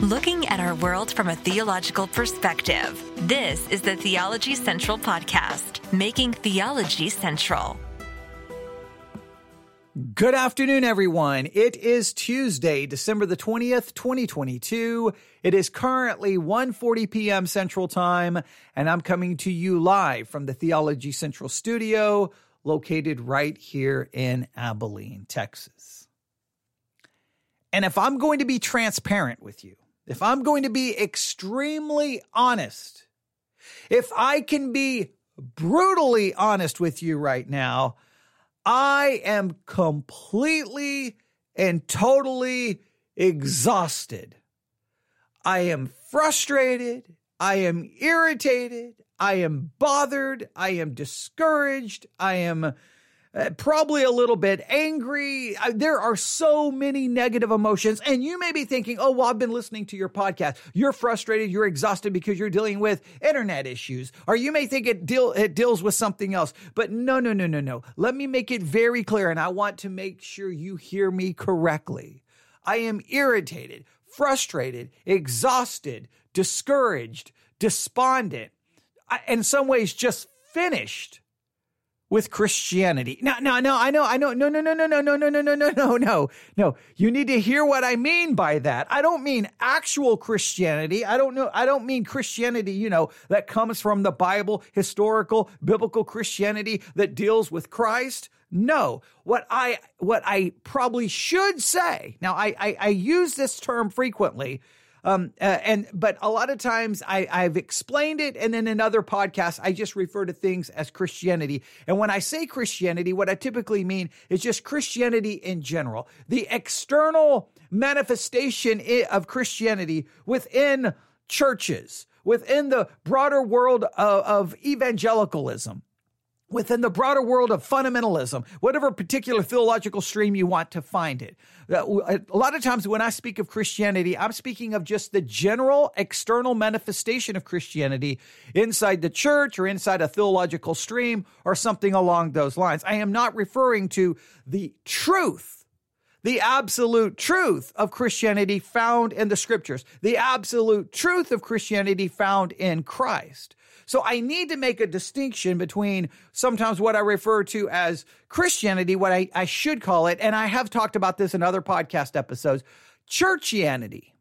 looking at our world from a theological perspective. This is the Theology Central Podcast, making theology central. Good afternoon, everyone. It is Tuesday, December the 20th, 2022. It is currently 1.40 p.m. Central Time, and I'm coming to you live from the Theology Central studio located right here in Abilene, Texas. And if I'm going to be transparent with you, if I'm going to be extremely honest, if I can be brutally honest with you right now, I am completely and totally exhausted. I am frustrated. I am irritated. I am bothered. I am discouraged. I am uh, probably a little bit angry. There are so many negative emotions. And you may be thinking, oh, well, I've been listening to your podcast. You're frustrated. You're exhausted because you're dealing with internet issues. Or you may think it, deal, it deals with something else. But no, no, no, no, no. Let me make it very clear. And I want to make sure you hear me correctly. I am irritated, frustrated, exhausted, discouraged, despondent, in some ways just finished with Christianity. No, no, no, I know, I know, no, no, no, no, no, no, no, no, no, no, no, no, no. You need to hear what I mean by that. I don't mean actual Christianity. I don't know. I don't mean Christianity, you know, that comes from the Bible, historical, biblical Christianity that deals with Christ. No, what I, what I probably should say. Now, I, I, I use this term frequently um, uh, and but a lot of times I, I've explained it, and then in other podcasts I just refer to things as Christianity. And when I say Christianity, what I typically mean is just Christianity in general, the external manifestation of Christianity within churches, within the broader world of, of evangelicalism within the broader world of fundamentalism, whatever particular theological stream you want to find it. Uh, a lot of times when I speak of Christianity, I'm speaking of just the general external manifestation of Christianity inside the church or inside a theological stream or something along those lines. I am not referring to the truth the absolute truth of Christianity found in the scriptures, the absolute truth of Christianity found in Christ. So I need to make a distinction between sometimes what I refer to as Christianity, what I, I should call it, and I have talked about this in other podcast episodes, churchianity.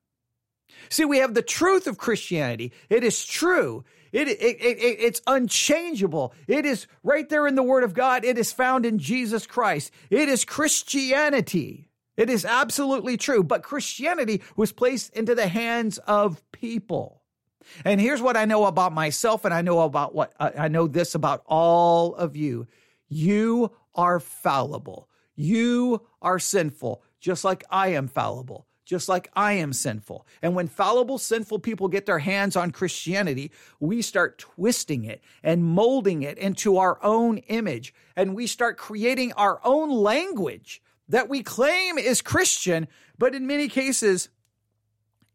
See, we have the truth of Christianity. It is true. It, it, it, it's unchangeable. It is right there in the Word of God. It is found in Jesus Christ. It is Christianity. It is absolutely true. But Christianity was placed into the hands of people. And here's what I know about myself, and I know about what uh, I know this about all of you. You are fallible. You are sinful, just like I am fallible, just like I am sinful. And when fallible, sinful people get their hands on Christianity, we start twisting it and molding it into our own image. And we start creating our own language that we claim is Christian, but in many cases,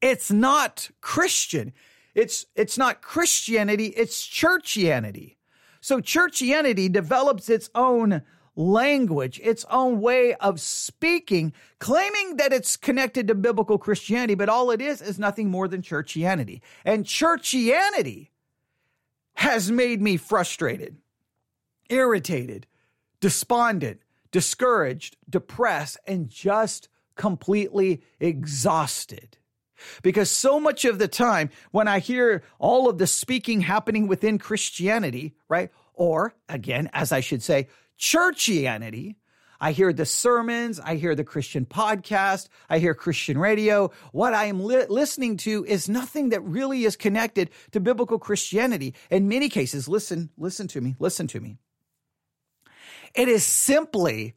it's not Christian. It's, it's not Christianity, it's churchianity. So churchianity develops its own language, its own way of speaking, claiming that it's connected to biblical Christianity, but all it is is nothing more than churchianity. And churchianity has made me frustrated, irritated, despondent, discouraged, depressed, and just completely exhausted. Because so much of the time, when I hear all of the speaking happening within Christianity, right? Or again, as I should say, churchianity, I hear the sermons, I hear the Christian podcast, I hear Christian radio. What I am li- listening to is nothing that really is connected to biblical Christianity. In many cases, listen, listen to me, listen to me. It is simply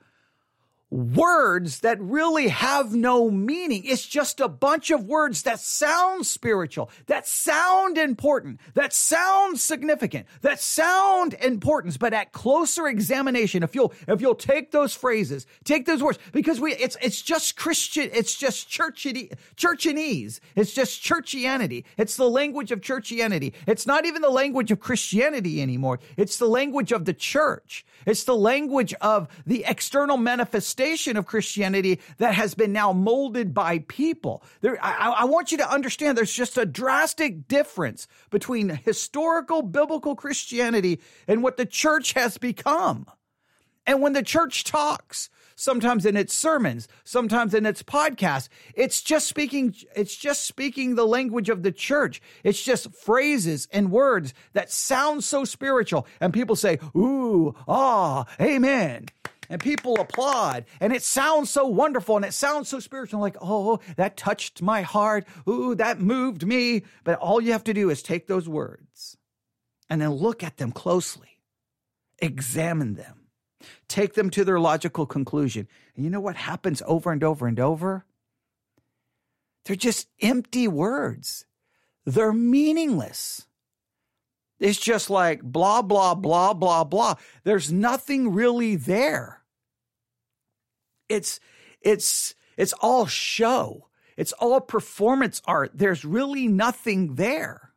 words that really have no meaning. It's just a bunch of words that sound spiritual, that sound important, that sound significant, that sound importance. But at closer examination, if you'll, if you'll take those phrases, take those words, because we, it's, it's just Christian, it's just churchy, churchanese. It's just churchianity. It's the language of churchianity. It's not even the language of Christianity anymore. It's the language of the church. It's the language of the external manifestation manifestation of Christianity that has been now molded by people. There, I, I want you to understand there's just a drastic difference between historical biblical Christianity and what the church has become. And when the church talks, sometimes in its sermons, sometimes in its podcasts. It's just speaking, it's just speaking the language of the church. It's just phrases and words that sound so spiritual. And people say, ooh, ah, amen and people applaud and it sounds so wonderful and it sounds so spiritual like oh that touched my heart ooh that moved me but all you have to do is take those words and then look at them closely examine them take them to their logical conclusion. And you know what happens over and over and over? They're just empty words. They're meaningless. It's just like blah, blah, blah, blah, blah. There's nothing really there. It's, it's, it's all show. It's all performance art. There's really nothing there.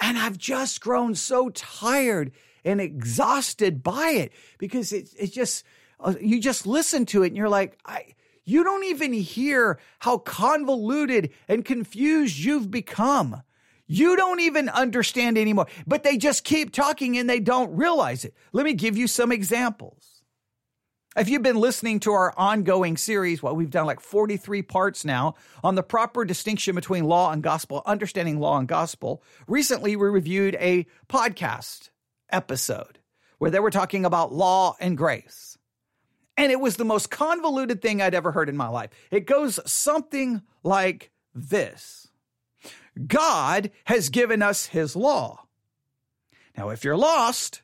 And I've just grown so tired and exhausted by it because it's it's just uh, you just listen to it and you're like I you don't even hear how convoluted and confused you've become. You don't even understand anymore, but they just keep talking and they don't realize it. Let me give you some examples. If you've been listening to our ongoing series, well, we've done like 43 parts now on the proper distinction between law and gospel, understanding law and gospel. Recently, we reviewed a podcast episode where they were talking about law and grace. And it was the most convoluted thing I'd ever heard in my life. It goes something like this God has given us his law. Now, if you're lost,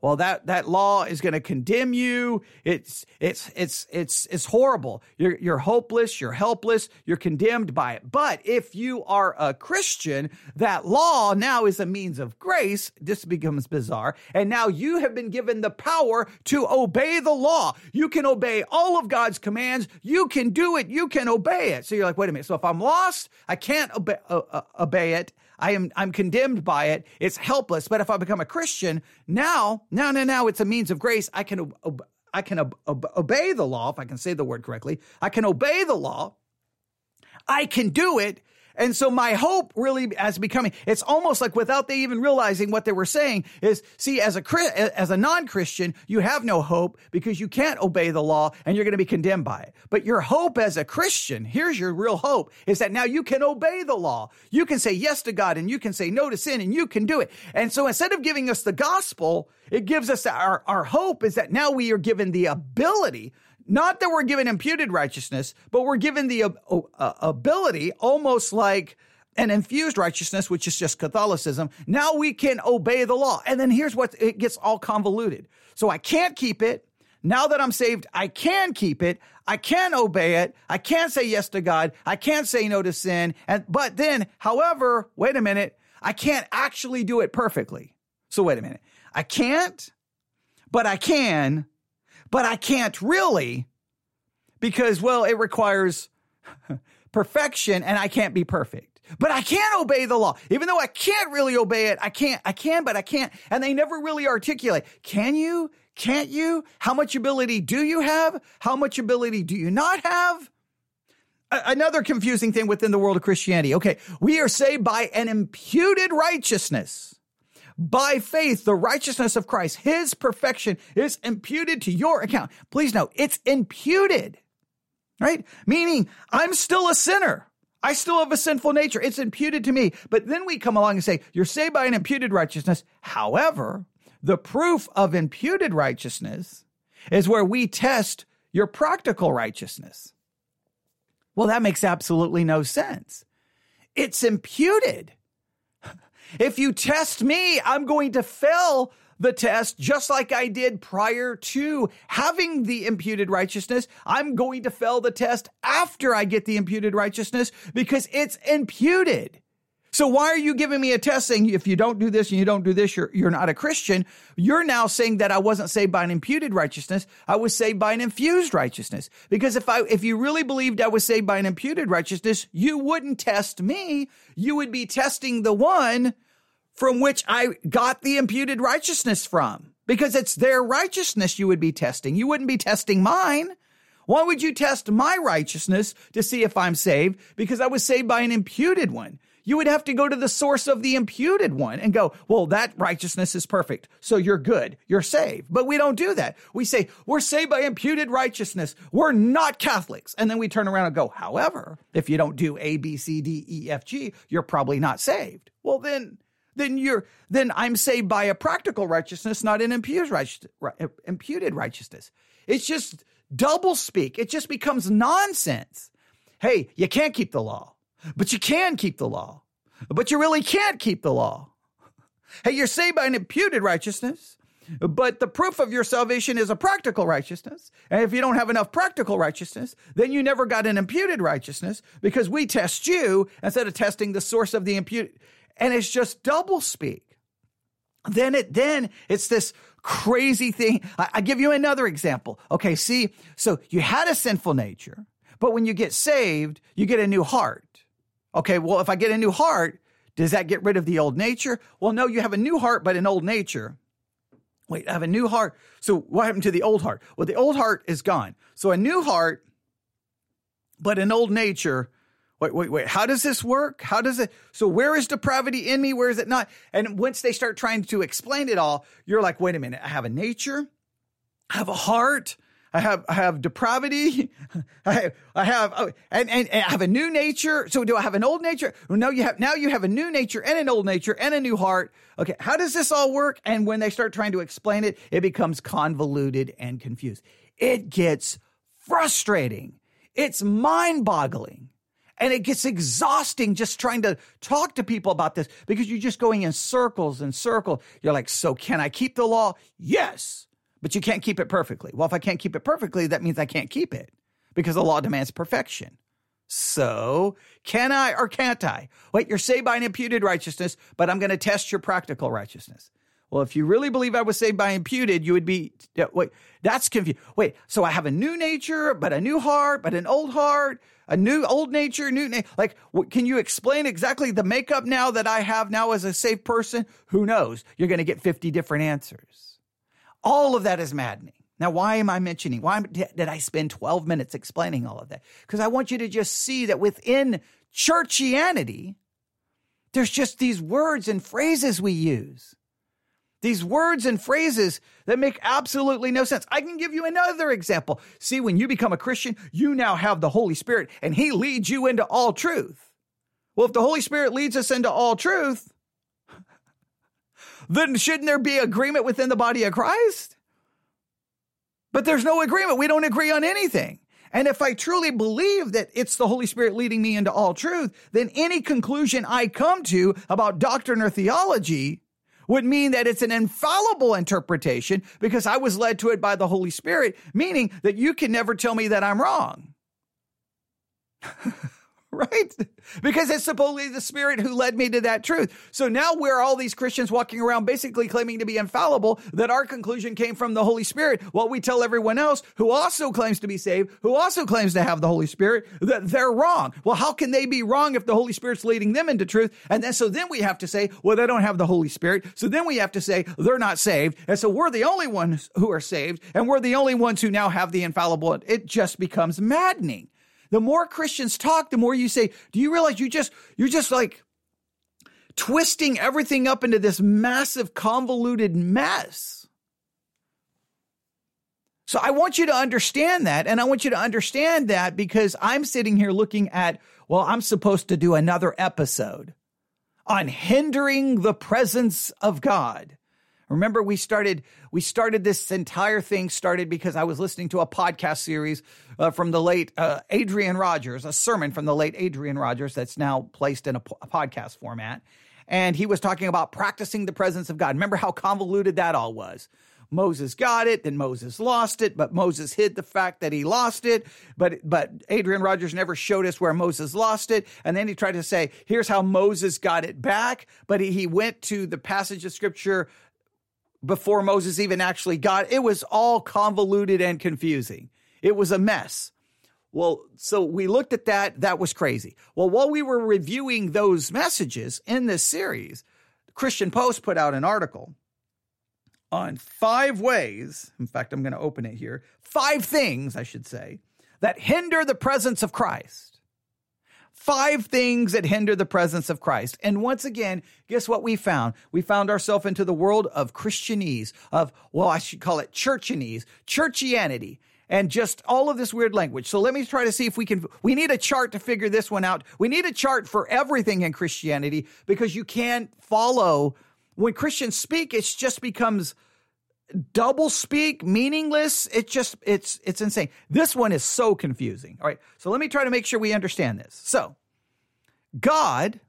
well that that law is going to condemn you. It's it's it's it's it's horrible. You're you're hopeless you're helpless you're condemned by it. But if you are a christian that law now is a means of grace. This becomes bizarre. And now you have been given the power to obey the law. You can obey all of god's commands. You can do it. You can obey it. So you're like wait a minute. So if i'm lost i can't obey, uh, uh, obey it I am I'm condemned by it. It's helpless. But if I become a Christian, now, now, now, now, it's a means of grace. I can uh, I can uh, obey the law if I can say the word correctly. I can obey the law. I can do it and so my hope really as becoming, it's almost like without they even realizing what they were saying is, see, as a, as a non-Christian, you have no hope because you can't obey the law and you're going to be condemned by it. But your hope as a Christian, here's your real hope is that now you can obey the law. You can say yes to God and you can say no to sin and you can do it. And so instead of giving us the gospel, it gives us our, our hope is that now we are given the ability not that we're given imputed righteousness, but we're given the uh, ability, almost like an infused righteousness, which is just Catholicism. Now we can obey the law. And then here's what it gets all convoluted. So I can't keep it. Now that I'm saved, I can keep it. I can obey it. I can say yes to God. I can say no to sin. And, but then, however, wait a minute, I can't actually do it perfectly. So wait a minute. I can't, but I can, but I can't really because, well, it requires perfection and I can't be perfect. But I can obey the law. Even though I can't really obey it, I can't, I can, but I can't. And they never really articulate. Can you? Can't you? How much ability do you have? How much ability do you not have? another confusing thing within the world of Christianity. Okay, we are saved by an imputed righteousness by faith, the righteousness of Christ, his perfection is imputed to your account. Please note, it's imputed, right? Meaning I'm still a sinner. I still have a sinful nature. It's imputed to me. But then we come along and say, you're saved by an imputed righteousness. However, the proof of imputed righteousness is where we test your practical righteousness. Well, that makes absolutely no sense. It's imputed. If you test me, I'm going to fail the test just like I did prior to having the imputed righteousness. I'm going to fail the test after I get the imputed righteousness because it's imputed. So why are you giving me a test saying if you don't do this and you don't do this, you're, you're not a Christian? You're now saying that I wasn't saved by an imputed righteousness. I was saved by an infused righteousness. Because if I, if you really believed I was saved by an imputed righteousness, you wouldn't test me. You would be testing the one from which I got the imputed righteousness from because it's their righteousness you would be testing. You wouldn't be testing mine. Why would you test my righteousness to see if I'm saved? Because I was saved by an imputed one. You would have to go to the source of the imputed one and go, well, that righteousness is perfect. So you're good. You're saved. But we don't do that. We say, we're saved by imputed righteousness. We're not Catholics. And then we turn around and go, however, if you don't do A, B, C, D, E, F, G, you're probably not saved. Well, then, then you're, then I'm saved by a practical righteousness, not an imputed righteousness. It's just, double speak. It just becomes nonsense. Hey, you can't keep the law, but you can keep the law, but you really can't keep the law. Hey, you're saved by an imputed righteousness, but the proof of your salvation is a practical righteousness. And if you don't have enough practical righteousness, then you never got an imputed righteousness because we test you instead of testing the source of the imputed. And it's just double speak. Then it, then it's this crazy thing. I, I give you another example. Okay, see, so you had a sinful nature, but when you get saved, you get a new heart. Okay, well, if I get a new heart, does that get rid of the old nature? Well, no, you have a new heart, but an old nature. Wait, I have a new heart. So what happened to the old heart? Well, the old heart is gone. So a new heart, but an old nature wait, wait, wait, how does this work? How does it? So where is depravity in me? Where is it not? And once they start trying to explain it all, you're like, wait a minute, I have a nature, I have a heart, I have I have depravity. I have, I have oh, and, and, and, I have a new nature. So do I have an old nature? No, you have now you have a new nature and an old nature and a new heart. Okay, how does this all work? And when they start trying to explain it, it becomes convoluted and confused. It gets frustrating. It's mind-boggling. And it gets exhausting just trying to talk to people about this because you're just going in circles and circles. You're like, so can I keep the law? Yes, but you can't keep it perfectly. Well, if I can't keep it perfectly, that means I can't keep it because the law demands perfection. So, can I or can't I? Wait, you're saved by an imputed righteousness, but I'm going to test your practical righteousness. Well, if you really believe I was saved by imputed, you would be, wait, that's confused. Wait, so I have a new nature, but a new heart, but an old heart, a new old nature, new like can you explain exactly the makeup now that I have now as a saved person? Who knows? You're going to get 50 different answers. All of that is maddening. Now, why am I mentioning? Why did I spend 12 minutes explaining all of that? Because I want you to just see that within churchianity, there's just these words and phrases we use these words and phrases that make absolutely no sense. I can give you another example. See, when you become a Christian, you now have the Holy Spirit and He leads you into all truth. Well, if the Holy Spirit leads us into all truth, then shouldn't there be agreement within the body of Christ? But there's no agreement. We don't agree on anything. And if I truly believe that it's the Holy Spirit leading me into all truth, then any conclusion I come to about doctrine or theology would mean that it's an infallible interpretation because I was led to it by the Holy Spirit, meaning that you can never tell me that I'm wrong. right? Because it's supposedly the Spirit who led me to that truth. So now we're all these Christians walking around basically claiming to be infallible, that our conclusion came from the Holy Spirit, while we tell everyone else who also claims to be saved, who also claims to have the Holy Spirit, that they're wrong. Well, how can they be wrong if the Holy Spirit's leading them into truth? And then so then we have to say, well, they don't have the Holy Spirit. So then we have to say they're not saved. And so we're the only ones who are saved, and we're the only ones who now have the infallible. It just becomes maddening. The more Christians talk, the more you say, do you realize you just, you're just like twisting everything up into this massive convoluted mess. So I want you to understand that. And I want you to understand that because I'm sitting here looking at, well, I'm supposed to do another episode on hindering the presence of God. Remember, we started we started this entire thing started because I was listening to a podcast series uh, from the late uh, Adrian Rogers, a sermon from the late Adrian Rogers that's now placed in a, a podcast format, and he was talking about practicing the presence of God. Remember how convoluted that all was. Moses got it, then Moses lost it, but Moses hid the fact that he lost it. But but Adrian Rogers never showed us where Moses lost it. And then he tried to say, here's how Moses got it back. But he, he went to the passage of scripture before Moses even actually got it was all convoluted and confusing. It was a mess. Well, so we looked at that. That was crazy. Well, while we were reviewing those messages in this series, Christian Post put out an article on five ways. In fact, I'm going to open it here. Five things, I should say, that hinder the presence of Christ. Five things that hinder the presence of Christ. And once again, guess what we found? We found ourselves into the world of Christianese, of, well, I should call it churchianese, churchianity and just all of this weird language. So let me try to see if we can. We need a chart to figure this one out. We need a chart for everything in Christianity because you can't follow when Christians speak. It just becomes double speak, meaningless. It just it's it's insane. This one is so confusing. All right. So let me try to make sure we understand this. So God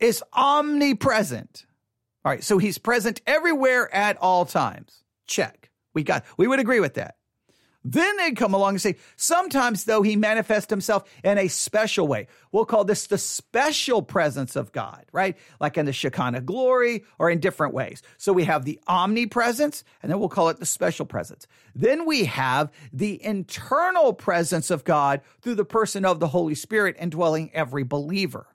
is omnipresent. All right. So he's present everywhere at all times. Check. We got we would agree with that. Then they'd come along and say, sometimes though he manifests himself in a special way. We'll call this the special presence of God, right? Like in the Shekinah glory or in different ways. So we have the omnipresence and then we'll call it the special presence. Then we have the internal presence of God through the person of the Holy Spirit indwelling every believer.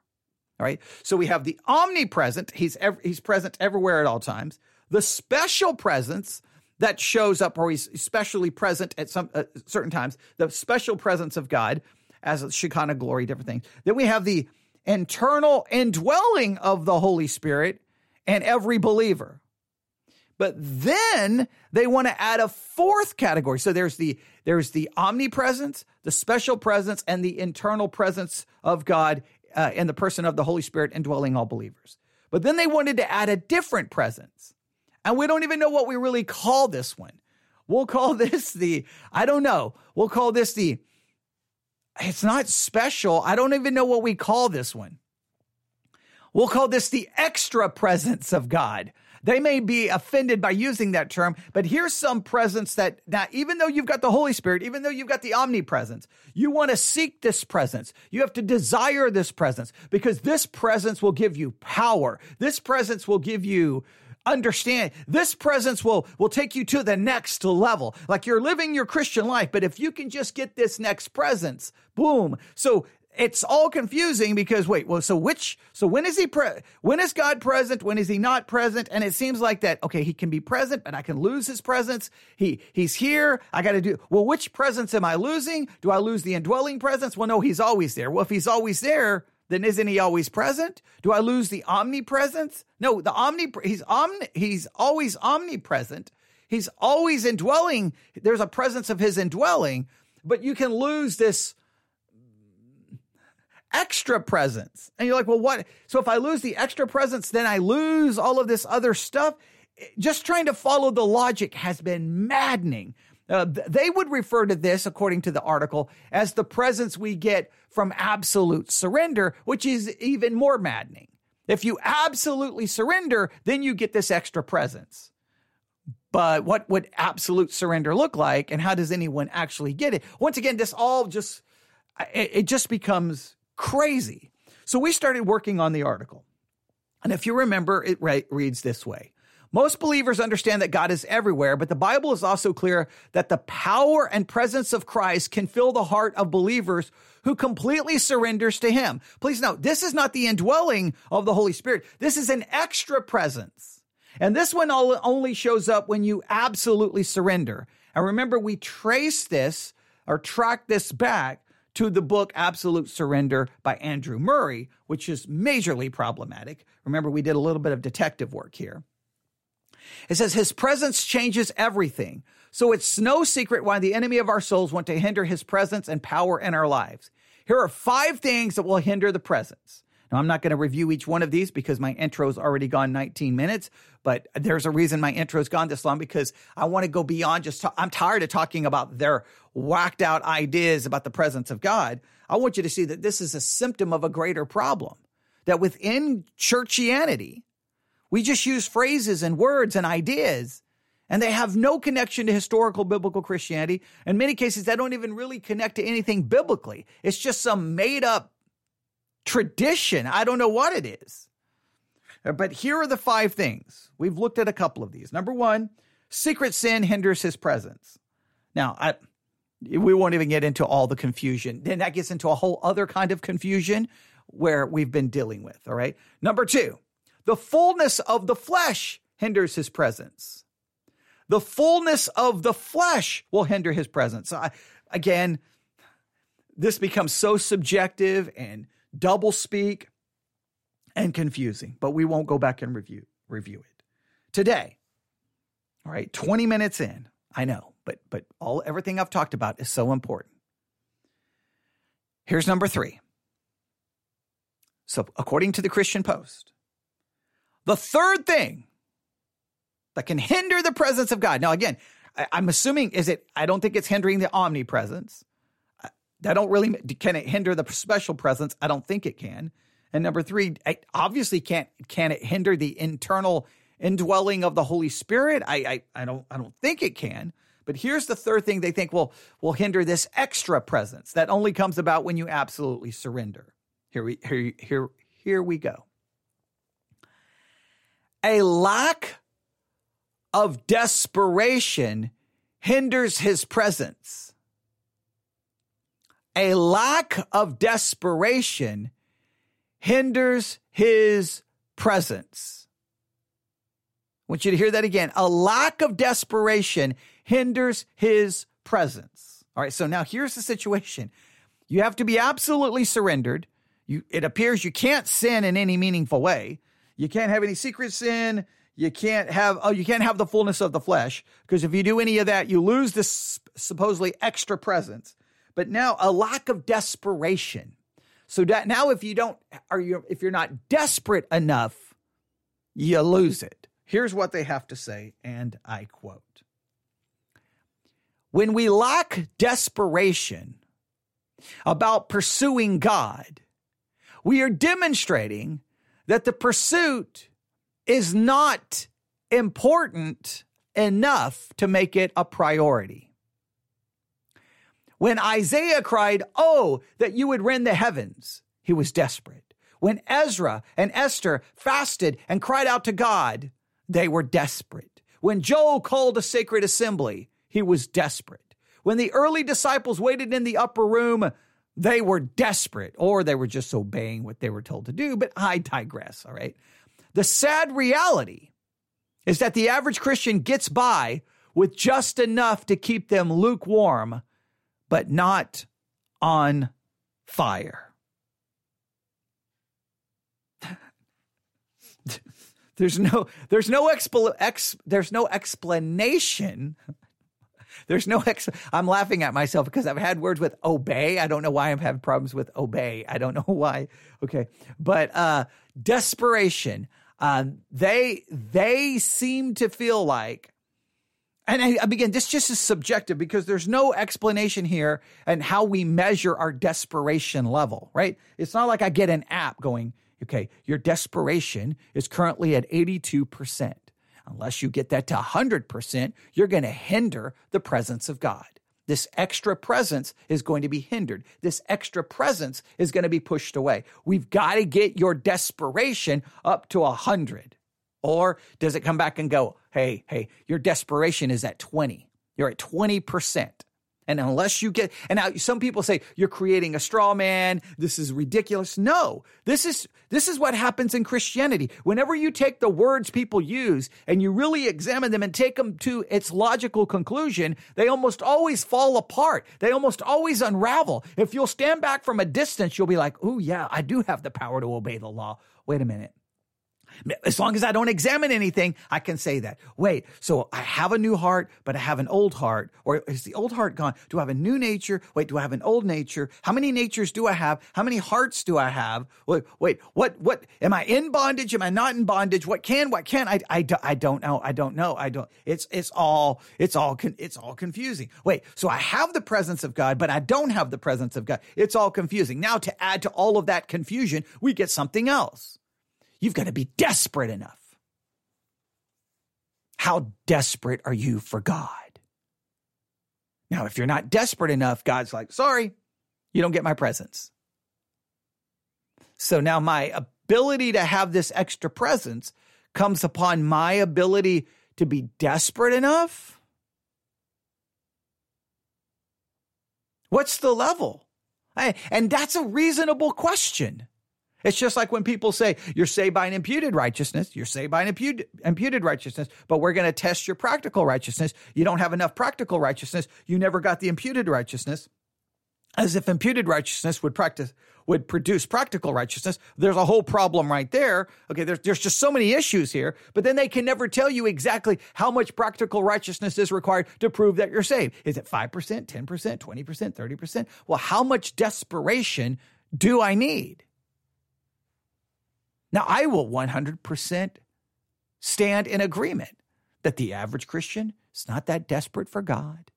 All right. So we have the omnipresent. He's, ev- he's present everywhere at all times. The special presence, that shows up or he's especially present at some uh, certain times, the special presence of God as a Shekinah glory, different things. Then we have the internal indwelling of the Holy Spirit and every believer. But then they want to add a fourth category. So there's the there's the omnipresence, the special presence, and the internal presence of God uh, in the person of the Holy Spirit indwelling all believers. But then they wanted to add a different presence. And we don't even know what we really call this one. We'll call this the, I don't know. We'll call this the, it's not special. I don't even know what we call this one. We'll call this the extra presence of God. They may be offended by using that term, but here's some presence that now, even though you've got the Holy Spirit, even though you've got the omnipresence, you want to seek this presence. You have to desire this presence because this presence will give you power. This presence will give you understand. This presence will will take you to the next level. Like you're living your christian life but if you can just get this next presence boom. So it's all confusing because wait well so which so when is he pre- when is god present? When is he not present? And it seems like that okay he can be present but i can lose his presence. He he's here. I got to do well which presence am i losing? Do i lose the indwelling presence? Well no he's always there. Well if he's always there then isn't he always present? Do I lose the omnipresence? No, the omni he's omni he's always omnipresent. He's always indwelling. There's a presence of his indwelling, but you can lose this extra presence. And you're like, well, what? So if I lose the extra presence, then I lose all of this other stuff. Just trying to follow the logic has been maddening. Uh, they would refer to this, according to the article, as the presence we get from absolute surrender, which is even more maddening. If you absolutely surrender, then you get this extra presence. But what would absolute surrender look like, and how does anyone actually get it? Once again, this all just it, just becomes crazy. So we started working on the article, and if you remember, it reads this way: most believers understand that God is everywhere, but the Bible is also clear that the power and presence of Christ can fill the heart of believers who completely surrenders to him. Please note, this is not the indwelling of the Holy Spirit. This is an extra presence. And this one only shows up when you absolutely surrender. And remember, we trace this or track this back to the book Absolute Surrender by Andrew Murray, which is majorly problematic. Remember, we did a little bit of detective work here. It says his presence changes everything. So it's no secret why the enemy of our souls want to hinder his presence and power in our lives. Here are five things that will hinder the presence. Now, I'm not going to review each one of these because my intro's already gone 19 minutes, but there's a reason my intro's gone this long because I want to go beyond just, I'm tired of talking about their whacked out ideas about the presence of God. I want you to see that this is a symptom of a greater problem. That within churchianity, we just use phrases and words and ideas, and they have no connection to historical biblical Christianity. In many cases, they don't even really connect to anything biblically. It's just some made up tradition. I don't know what it is. Uh, but here are the five things. We've looked at a couple of these. Number one, secret sin hinders his presence. Now, I, we won't even get into all the confusion. Then that gets into a whole other kind of confusion where we've been dealing with. All right. Number two, the fullness of the flesh hinders his presence. The fullness of the flesh will hinder his presence. I, again, this becomes so subjective and double speak and confusing, but we won't go back and review review it. Today, all right, 20 minutes in. I know, but but all everything I've talked about is so important. Here's number 3. So, according to the Christian Post, the third thing that can hinder the presence of God. Now, again, I, am assuming is it? I don't think it's hindering the omnipresence. I, I don't really. Can it hinder the special presence? I don't think it can. And number three, I obviously can't. Can it hinder the internal indwelling of the Holy Spirit? I, I, I don't. I don't think it can. But here's the third thing they think will will hinder this extra presence that only comes about when you absolutely surrender. Here we here here here we go. A lack of desperation hinders his presence. A lack of desperation hinders his presence. I want you to hear that again. A lack of desperation hinders his presence. All right, so now here's the situation. You have to be absolutely surrendered. You, it appears you can't sin in any meaningful way. You can't have any secret sin. You can't have oh you can't have the fullness of the flesh because if you do any of that you lose this supposedly extra presence. But now a lack of desperation. So that now if you don't are you if you're not desperate enough you lose it. Here's what they have to say and I quote. When we lack desperation about pursuing God, we are demonstrating that the pursuit is not important enough to make it a priority. When Isaiah cried, Oh, that you would rend the heavens, he was desperate. When Ezra and Esther fasted and cried out to God, they were desperate. When Joel called a sacred assembly, he was desperate. When the early disciples waited in the upper room, they were desperate, or they were just obeying what they were told to do. But I digress, all right? The sad reality is that the average Christian gets by with just enough to keep them lukewarm, but not on fire. there's no there's no expl- ex, there's no explanation there's no ex. I'm laughing at myself because I've had words with obey. I don't know why I'm having problems with obey. I don't know why. Okay, but uh, desperation. Um, they they seem to feel like and I, again, this just is subjective because there's no explanation here and how we measure our desperation level, right? It's not like I get an app going, okay, your desperation is currently at 82%. Unless you get that to 100%, you're going to hinder the presence of God. This extra presence is going to be hindered. This extra presence is going to be pushed away. We've got to get your desperation up to 100. Or does it come back and go, hey, hey, your desperation is at 20. You're at 20%. And unless you get, and now some people say you're creating a straw man. This is ridiculous. No, this is, this is what happens in Christianity. Whenever you take the words people use and you really examine them and take them to its logical conclusion, they almost always fall apart. They almost always unravel. If you'll stand back from a distance, you'll be like, oh, yeah, I do have the power to obey the law. Wait a minute. As long as I don't examine anything, I can say that. Wait, so I have a new heart, but I have an old heart. Or is the old heart gone? Do I have a new nature? Wait, do I have an old nature? How many natures do I have? How many hearts do I have? Wait, wait, what, what, am I in bondage? Am I not in bondage? What can, what can? I, I, I don't know. I don't know. I don't, it's, it's all, it's all, it's all confusing. Wait, so I have the presence of God, but I don't have the presence of God. It's all confusing. Now to add to all of that confusion, we get something else. You've got to be desperate enough. How desperate are you for God? Now, if you're not desperate enough, God's like, sorry, you don't get my presence. So now my ability to have this extra presence comes upon my ability to be desperate enough. What's the level? And that's a reasonable question. It's just like when people say you're saved by an imputed righteousness, you're saved by an imputed, imputed righteousness, but we're going to test your practical righteousness. You don't have enough practical righteousness. You never got the imputed righteousness. as if imputed righteousness would practice would produce practical righteousness. There's a whole problem right there. Okay, there's there's just so many issues here, but then they can never tell you exactly how much practical righteousness is required to prove that you're saved. Is it 5%, 10%, 20%, 30%? Well, how much desperation do I need? Now, I will 100% stand in agreement that the average Christian is not that desperate for God.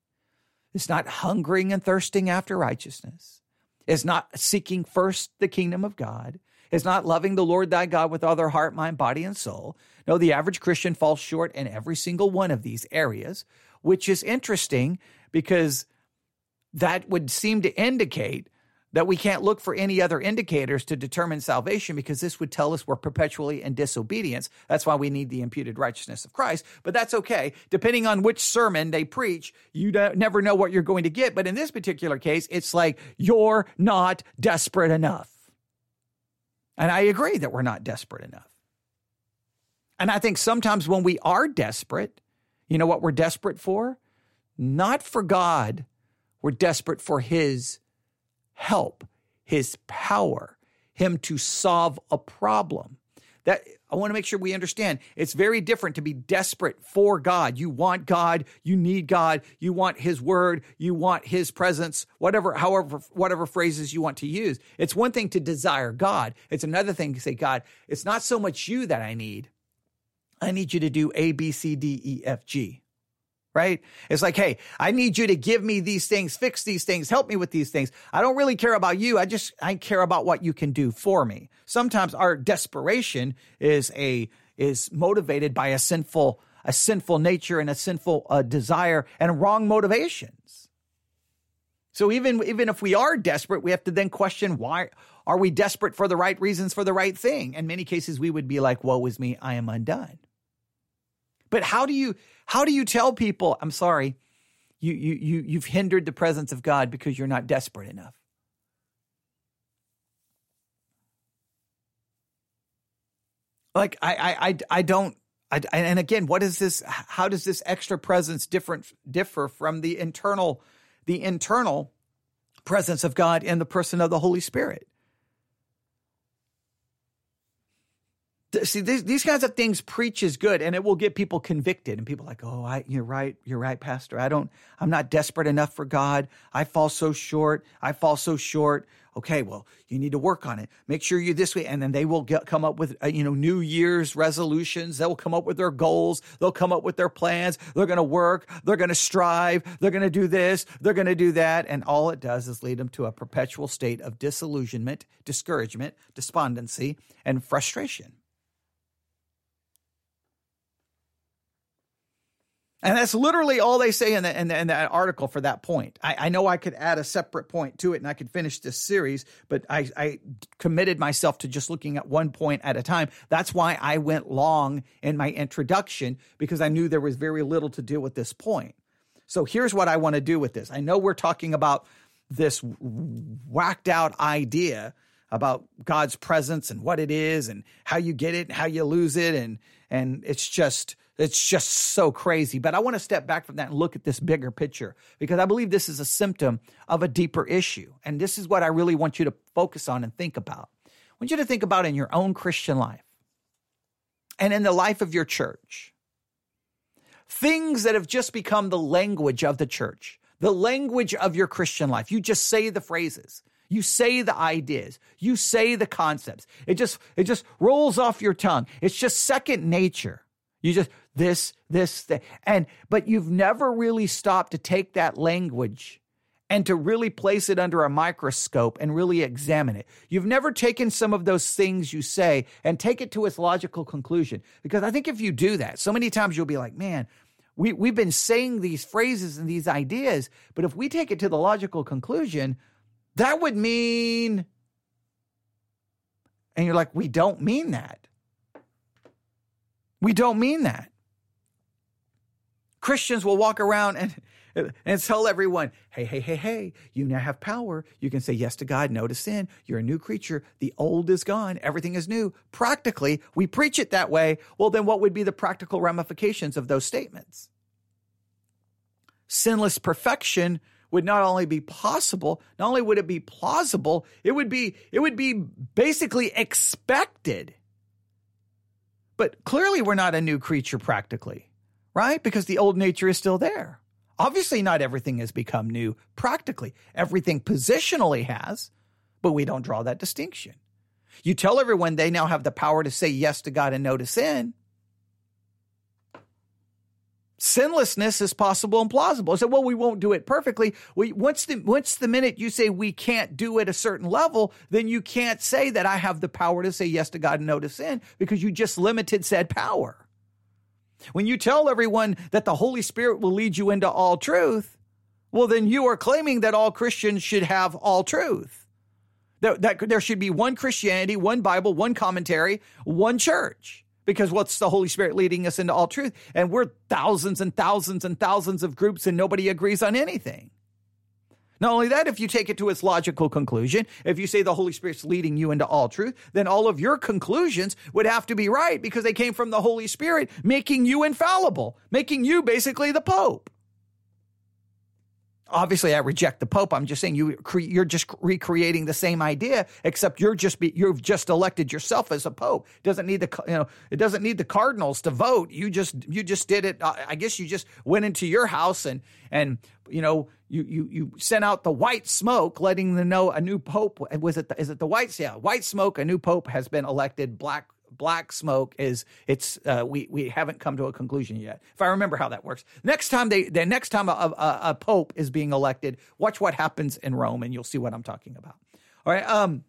is not hungering and thirsting after righteousness. is not seeking first the kingdom of God. is not loving the Lord thy God with all their heart, mind, body, and soul. No, the average Christian falls short in every single one of these areas, which is interesting because that would seem to indicate that we can't look for any other indicators to determine salvation because this would tell us we're perpetually in disobedience. That's why we need the imputed righteousness of Christ. But that's okay. Depending on which sermon they preach, you never know what you're going to get. But in this particular case, it's like you're not desperate enough. And I agree that we're not desperate enough. And I think sometimes when we are desperate, you know what we're desperate for? Not for God, we're desperate for His help, his power, him to solve a problem. That I want to make sure we understand. It's very different to be desperate for God. You want God, you need God, you want his word, you want his presence, whatever however whatever phrases you want to use. It's one thing to desire God. It's another thing to say God, it's not so much you that I need. I need you to do A B C D E F G right? It's like, hey, I need you to give me these things, fix these things, help me with these things. I don't really care about you. I just, I care about what you can do for me. Sometimes our desperation is a, is motivated by a sinful, a sinful nature and a sinful uh, desire and wrong motivations. So even, even if we are desperate, we have to then question why are we desperate for the right reasons for the right thing? In many cases, we would be like, woe is me, I am undone. But how do you how do you tell people, I'm sorry, you you you you've hindered the presence of God because you're not desperate enough? Like I I I, I don't I, and again, what is this? How does this extra presence different differ from the internal, the internal presence of God in the person of the Holy Spirit? See these, these kinds of things preach is good and it will get people convicted and people like oh I, you're right you're right pastor. I don't i'm not desperate enough for god. I fall so short i fall so short. Okay well you need to work on it. Make sure you this way and then they will get, come up with uh, you know new year's resolutions. They'll come up with their goals. They'll come up with their plans. They're going to work. They're going to strive. They're going to do this. They're going to do that. And all it does is lead them to a perpetual state of disillusionment discouragement despondency and frustration And that's literally all they say in, the, in, the, in that article for that point. I, I, know I could add a separate point to it and I could finish this series, but I, I, committed myself to just looking at one point at a time. That's why I went long in my introduction because I knew there was very little to do with this point. So here's what I want to do with this. I know we're talking about this whacked out idea about God's presence and what it is and how you get it and how you lose it and and it's just it's just so crazy. But I want to step back from that and look at this bigger picture because I believe this is a symptom of a deeper issue. And this is what I really want you to focus on and think about. I want you to think about in your own Christian life and in the life of your church. Things that have just become the language of the church, the language of your Christian life. You just say the phrases. You say the ideas. You say the concepts. It just it just rolls off your tongue. It's just second nature. You just this, this. And, but you've never really stopped to take that language and to really place it under a microscope and really examine it. You've never taken some of those things you say and take it to its logical conclusion. Because I think if you do that, so many times you'll be like, man, we, we've been saying these phrases and these ideas, but if we take it to the logical conclusion, that would mean, and you're like, we don't mean that. We don't mean that. Christians will walk around and, and tell everyone, hey, hey, hey, hey, you now have power. You can say yes to God, no to sin. You're a new creature. The old is gone. Everything is new. Practically, we preach it that way. Well, then what would be the practical ramifications of those statements? Sinless perfection would not only be possible, not only would it be plausible, it would be it would be basically expected. But clearly we're not a new creature practically, right? Because the old nature is still there. Obviously not everything has become new practically. Everything positionally has, but we don't draw that distinction. You tell everyone they now have the power to say yes to God and no to sin sinlessness is possible and plausible. So, well, we won't do it perfectly. We, once the once the minute you say we can't do it a certain level, then you can't say that I have the power to say yes to God and no to sin because you just limited said power. When you tell everyone that the Holy Spirit will lead you into all truth, well, then you are claiming that all Christians should have all truth. That, that there should be one Christianity, one Bible, one commentary, one church because what's the Holy Spirit leading us into all truth? And we're thousands and thousands and thousands of groups and nobody agrees on anything. Not only that, if you take it to its logical conclusion, if you say the Holy Spirit's leading you into all truth, then all of your conclusions would have to be right because they came from the Holy Spirit, making you infallible, making you basically the Pope. Obviously, I reject the Pope. I'm just saying you you're just recreating the same idea, except you're just be, you've just elected yourself as a Pope. It doesn't need the you know it doesn't need the cardinals to vote. You just you just did it. I guess you just went into your house and and you know you you you sent out the white smoke, letting them know a new Pope was it. The, is it the white? Yeah, white smoke. A new Pope has been elected. Black black smoke is it's uh, we we haven't come to a conclusion yet. If I remember how that works. Next time they the next time a, a, a pope is being elected, watch what happens in Rome, and you'll see what I'm talking about. All right. Um.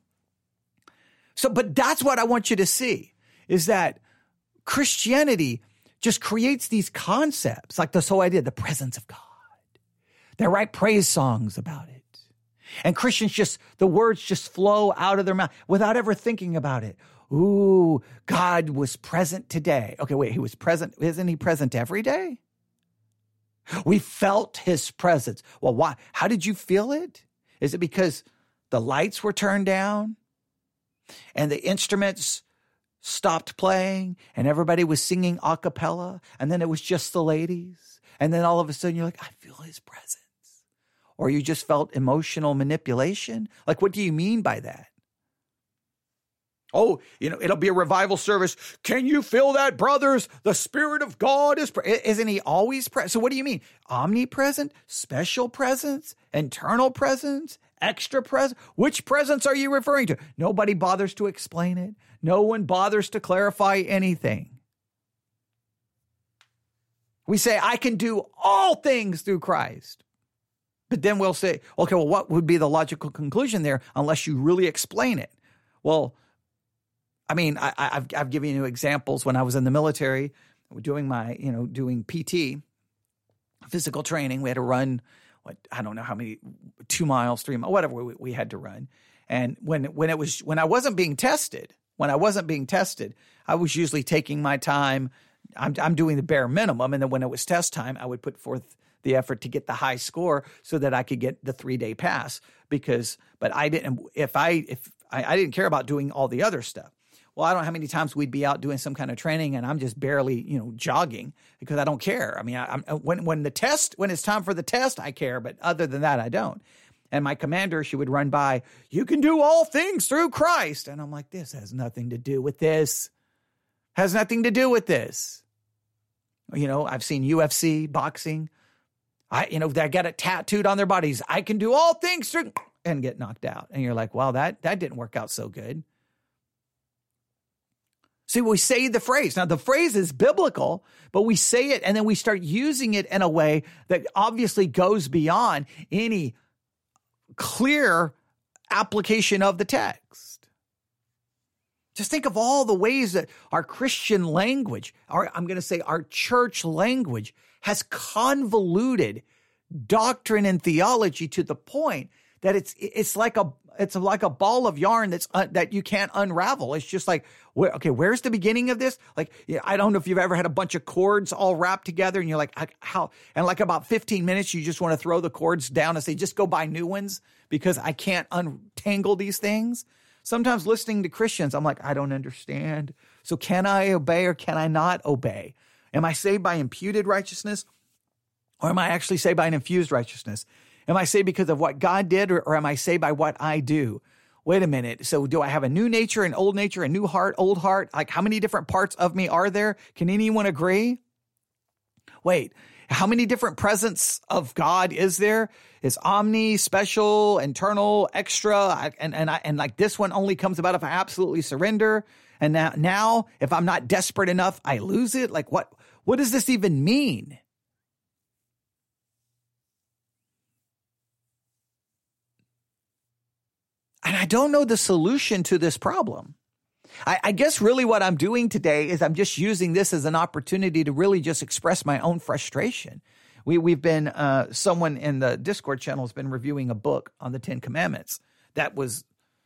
So, but that's what I want you to see is that Christianity just creates these concepts, like this whole idea, the presence of God. They write praise songs about it. And Christians just, the words just flow out of their mouth without ever thinking about it. Ooh, God was present today. Okay, wait, he was present. Isn't he present every day? We felt his presence. Well, why? How did you feel it? Is it because the lights were turned down and the instruments stopped playing and everybody was singing a cappella and then it was just the ladies? And then all of a sudden you're like, I feel his presence. Or you just felt emotional manipulation? Like, what do you mean by that? Oh, you know, it'll be a revival service. Can you feel that, brothers? The Spirit of God is, pre- isn't he always present? So what do you mean? Omnipresent, special presence, internal presence, extra presence? Which presence are you referring to? Nobody bothers to explain it. No one bothers to clarify anything. We say, I can do all things through Christ. But then we'll say, okay, well, what would be the logical conclusion there unless you really explain it? Well, I mean, I, have I've given you examples when I was in the military, doing my, you know, doing PT, physical training. We had to run, what I don't know how many, two miles, three miles, whatever we, we had to run. And when when it was when I wasn't being tested, when I wasn't being tested, I was usually taking my time. I'm I'm doing the bare minimum, and then when it was test time, I would put forth the effort to get the high score so that I could get the three day pass. Because, but I didn't. If I if I, I didn't care about doing all the other stuff well, I don't know how many times we'd be out doing some kind of training and I'm just barely, you know, jogging because I don't care. I mean, I, am uh, when when the test when it's time for the test, I care, but other than that, I don't. And my commander, she would run by, "You can do all things through Christ," and I'm like, "This has nothing to do with this. Has nothing to do with this." You know, I've seen UFC, boxing. I, you know, they got it tattooed on their bodies. I can do all things through and get knocked out. And you're like, "Wow, that that didn't work out so good." See, we say the phrase. Now, the phrase is biblical, but we say it and then we start using it in a way that obviously goes beyond any clear application of the text. Just think of all the ways that our Christian language, our, I'm going to say our church language, has convoluted doctrine and theology to the point that it's it's like a it's like a ball of yarn that's uh, that you can't unravel. It's just like, where, okay, where's the beginning of this? Like, I don't know if you've ever had a bunch of cords all wrapped together, and you're like, how? And like about 15 minutes, you just want to throw the cords down and say, just go buy new ones because I can't untangle these things. Sometimes listening to Christians, I'm like, I don't understand. So can I obey or can I not obey? Am I saved by imputed righteousness, or am I actually saved by an infused righteousness? Am I saved because of what God did, or, or am I saved by what I do? Wait a minute. So, do I have a new nature, an old nature, a new heart, old heart? Like, how many different parts of me are there? Can anyone agree? Wait, how many different presence of God is there? Is omni, special, internal, extra, and and I, and like this one only comes about if I absolutely surrender. And now, now if I'm not desperate enough, I lose it. Like what? What does this even mean? And I don't know the solution to this problem. I, I, guess really what I'm doing today is I'm just using this as an opportunity to really just express my own frustration. We, we've been, uh, someone in the Discord channel has been reviewing a book on the Ten Commandments that was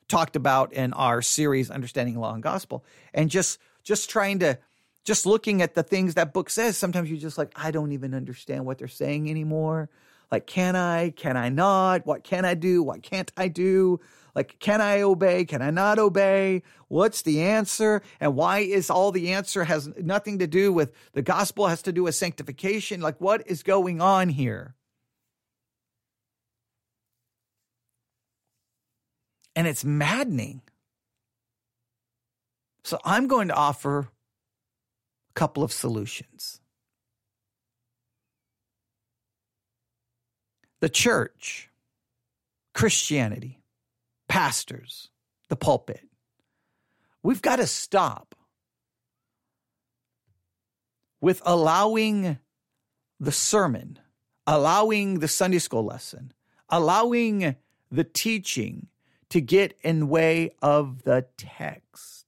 talked about in our series, Understanding Law and Gospel. And just, just trying to, just looking at the things that book says, sometimes you're just like, I don't even understand what they're saying anymore. Like, can I? Can I not? What can I do? What can't I do? Like, can I obey? Can I not obey? What's the answer? And why is all the answer has nothing to do with the gospel, has to do with sanctification? Like, what is going on here? And it's maddening. So I'm going to offer a couple of solutions. The church, Christianity, pastors, the pulpit. We've got to stop with allowing the sermon, allowing the Sunday school lesson, allowing the teaching to get in way of the text.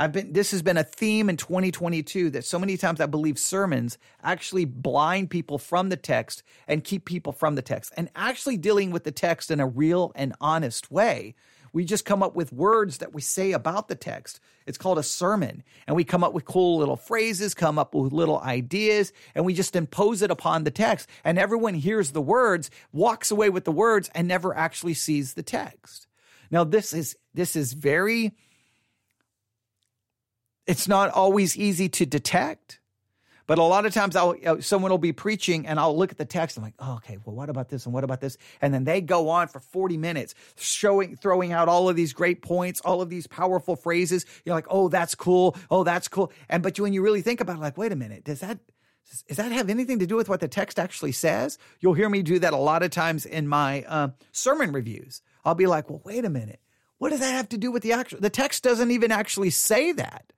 I've been this has been a theme in 2022 that so many times I believe sermons actually blind people from the text and keep people from the text and actually dealing with the text in a real and honest way. We just come up with words that we say about the text. It's called a sermon. And we come up with cool little phrases, come up with little ideas, and we just impose it upon the text. And everyone hears the words, walks away with the words, and never actually sees the text. Now, this is this is very it's not always easy to detect. But a lot of times, I'll, uh, someone will be preaching and I'll look at the text. I'm like, oh, okay, well, what about this and what about this? And then they go on for 40 minutes, showing, throwing out all of these great points, all of these powerful phrases. You're like, oh, that's cool. Oh, that's cool. And but when you really think about it, like, wait a minute, does that does that have anything to do with what the text actually says? You'll hear me do that a lot of times in my uh, sermon reviews. I'll be like, well, wait a minute, what does that have to do with the actual? The text doesn't even actually say that.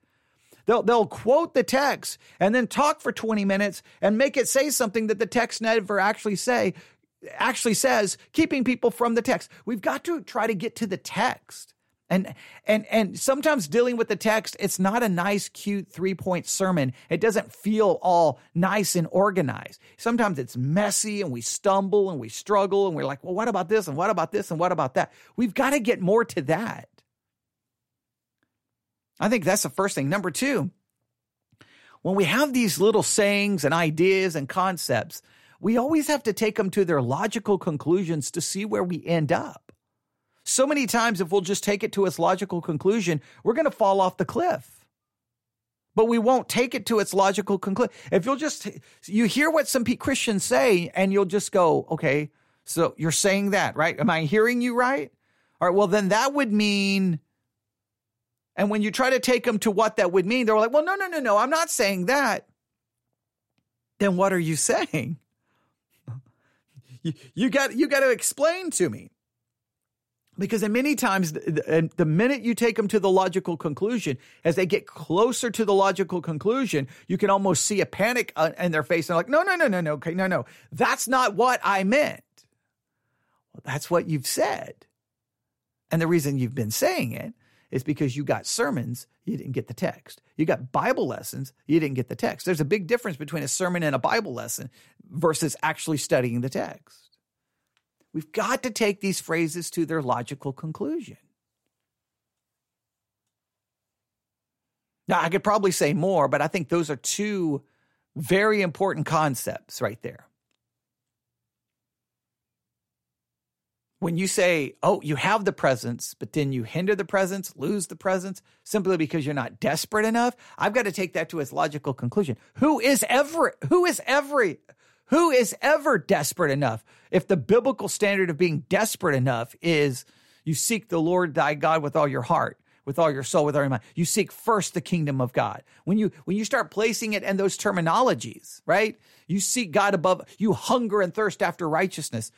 They'll, they'll quote the text and then talk for 20 minutes and make it say something that the text never actually say actually says keeping people from the text. We've got to try to get to the text. And and and sometimes dealing with the text it's not a nice cute three point sermon. It doesn't feel all nice and organized. Sometimes it's messy and we stumble and we struggle and we're like well what about this and what about this and what about that? We've got to get more to that I think that's the first thing. Number two, when we have these little sayings and ideas and concepts, we always have to take them to their logical conclusions to see where we end up. So many times, if we'll just take it to its logical conclusion, we're going to fall off the cliff. But we won't take it to its logical conclusion. If you'll just, you hear what some Christians say and you'll just go, okay, so you're saying that, right? Am I hearing you right? All right, well, then that would mean and when you try to take them to what that would mean, they're like, well, no, no, no, no, I'm not saying that. Then what are you saying? you, you got you got to explain to me. Because many times, the, the minute you take them to the logical conclusion, as they get closer to the logical conclusion, you can almost see a panic uh, in their face. And like, no, no, no, no, no, okay, no, no, that's not what I meant. Well, that's what you've said. And the reason you've been saying it is because you got sermons, you didn't get the text. You got Bible lessons, you didn't get the text. There's a big difference between a sermon and a Bible lesson versus actually studying the text. We've got to take these phrases to their logical conclusion. Now, I could probably say more, but I think those are two very important concepts right there. When you say, oh, you have the presence, but then you hinder the presence, lose the presence simply because you're not desperate enough, I've got to take that to its logical conclusion. Who is ever, who is every, Who is ever desperate enough? If the biblical standard of being desperate enough is you seek the Lord thy God with all your heart, with all your soul, with all your mind. You seek first the kingdom of God. When you when you start placing it in those terminologies, right? You seek God above, you hunger and thirst after righteousness.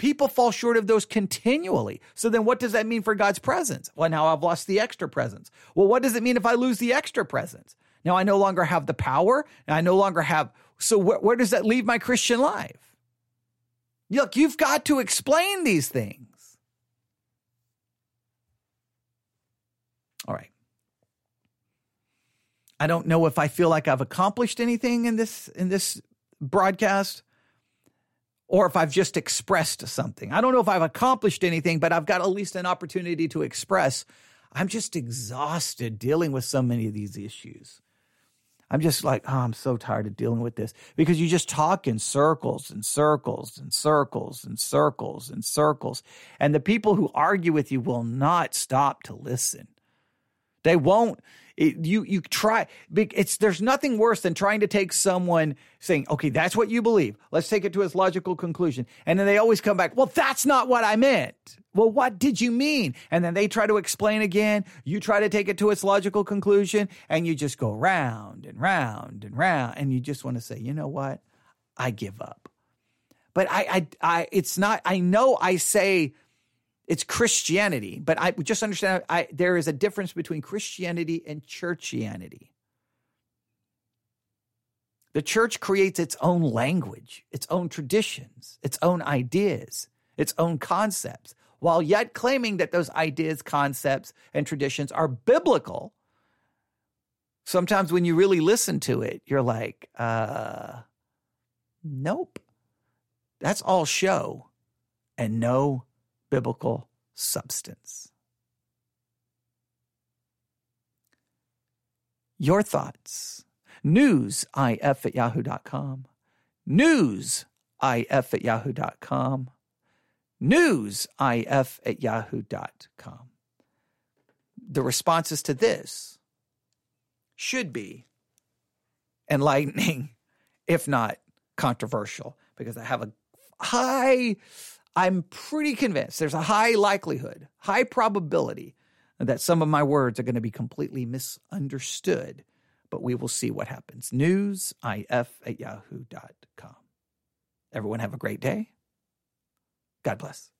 People fall short of those continually. So then what does that mean for God's presence? Well, now I've lost the extra presence. Well, what does it mean if I lose the extra presence? Now I no longer have the power and I no longer have. So wh- where does that leave my Christian life? Look, you've got to explain these things. All right. I don't know if I feel like I've accomplished anything in this in this broadcast or if I've just expressed something. I don't know if I've accomplished anything, but I've got at least an opportunity to express. I'm just exhausted dealing with so many of these issues. I'm just like, oh, I'm so tired of dealing with this because you just talk in circles and circles and circles and circles and circles. And the people who argue with you will not stop to listen. They won't. It, you you try. It's there's nothing worse than trying to take someone saying, "Okay, that's what you believe. Let's take it to its logical conclusion," and then they always come back. Well, that's not what I meant. Well, what did you mean? And then they try to explain again. You try to take it to its logical conclusion, and you just go round and round and round, and you just want to say, "You know what? I give up." But I, I, I, it's not. I know I say it's Christianity, but I just understand I, there is a difference between Christianity and churchianity. The church creates its own language, its own traditions, its own ideas, its own concepts, while yet claiming that those ideas, concepts, and traditions are biblical. Sometimes when you really listen to it, you're like, uh, nope. That's all show and no biblical substance. Your thoughts. Newsif at yahoo.com. Newsif at yahoo.com. Newsif at yahoo.com. The responses to this should be enlightening, if not controversial, because I have a high I'm pretty convinced there's a high likelihood, high probability that some of my words are going to be completely misunderstood, but we will see what happens. Newsif at yahoo.com. Everyone have a great day. God bless.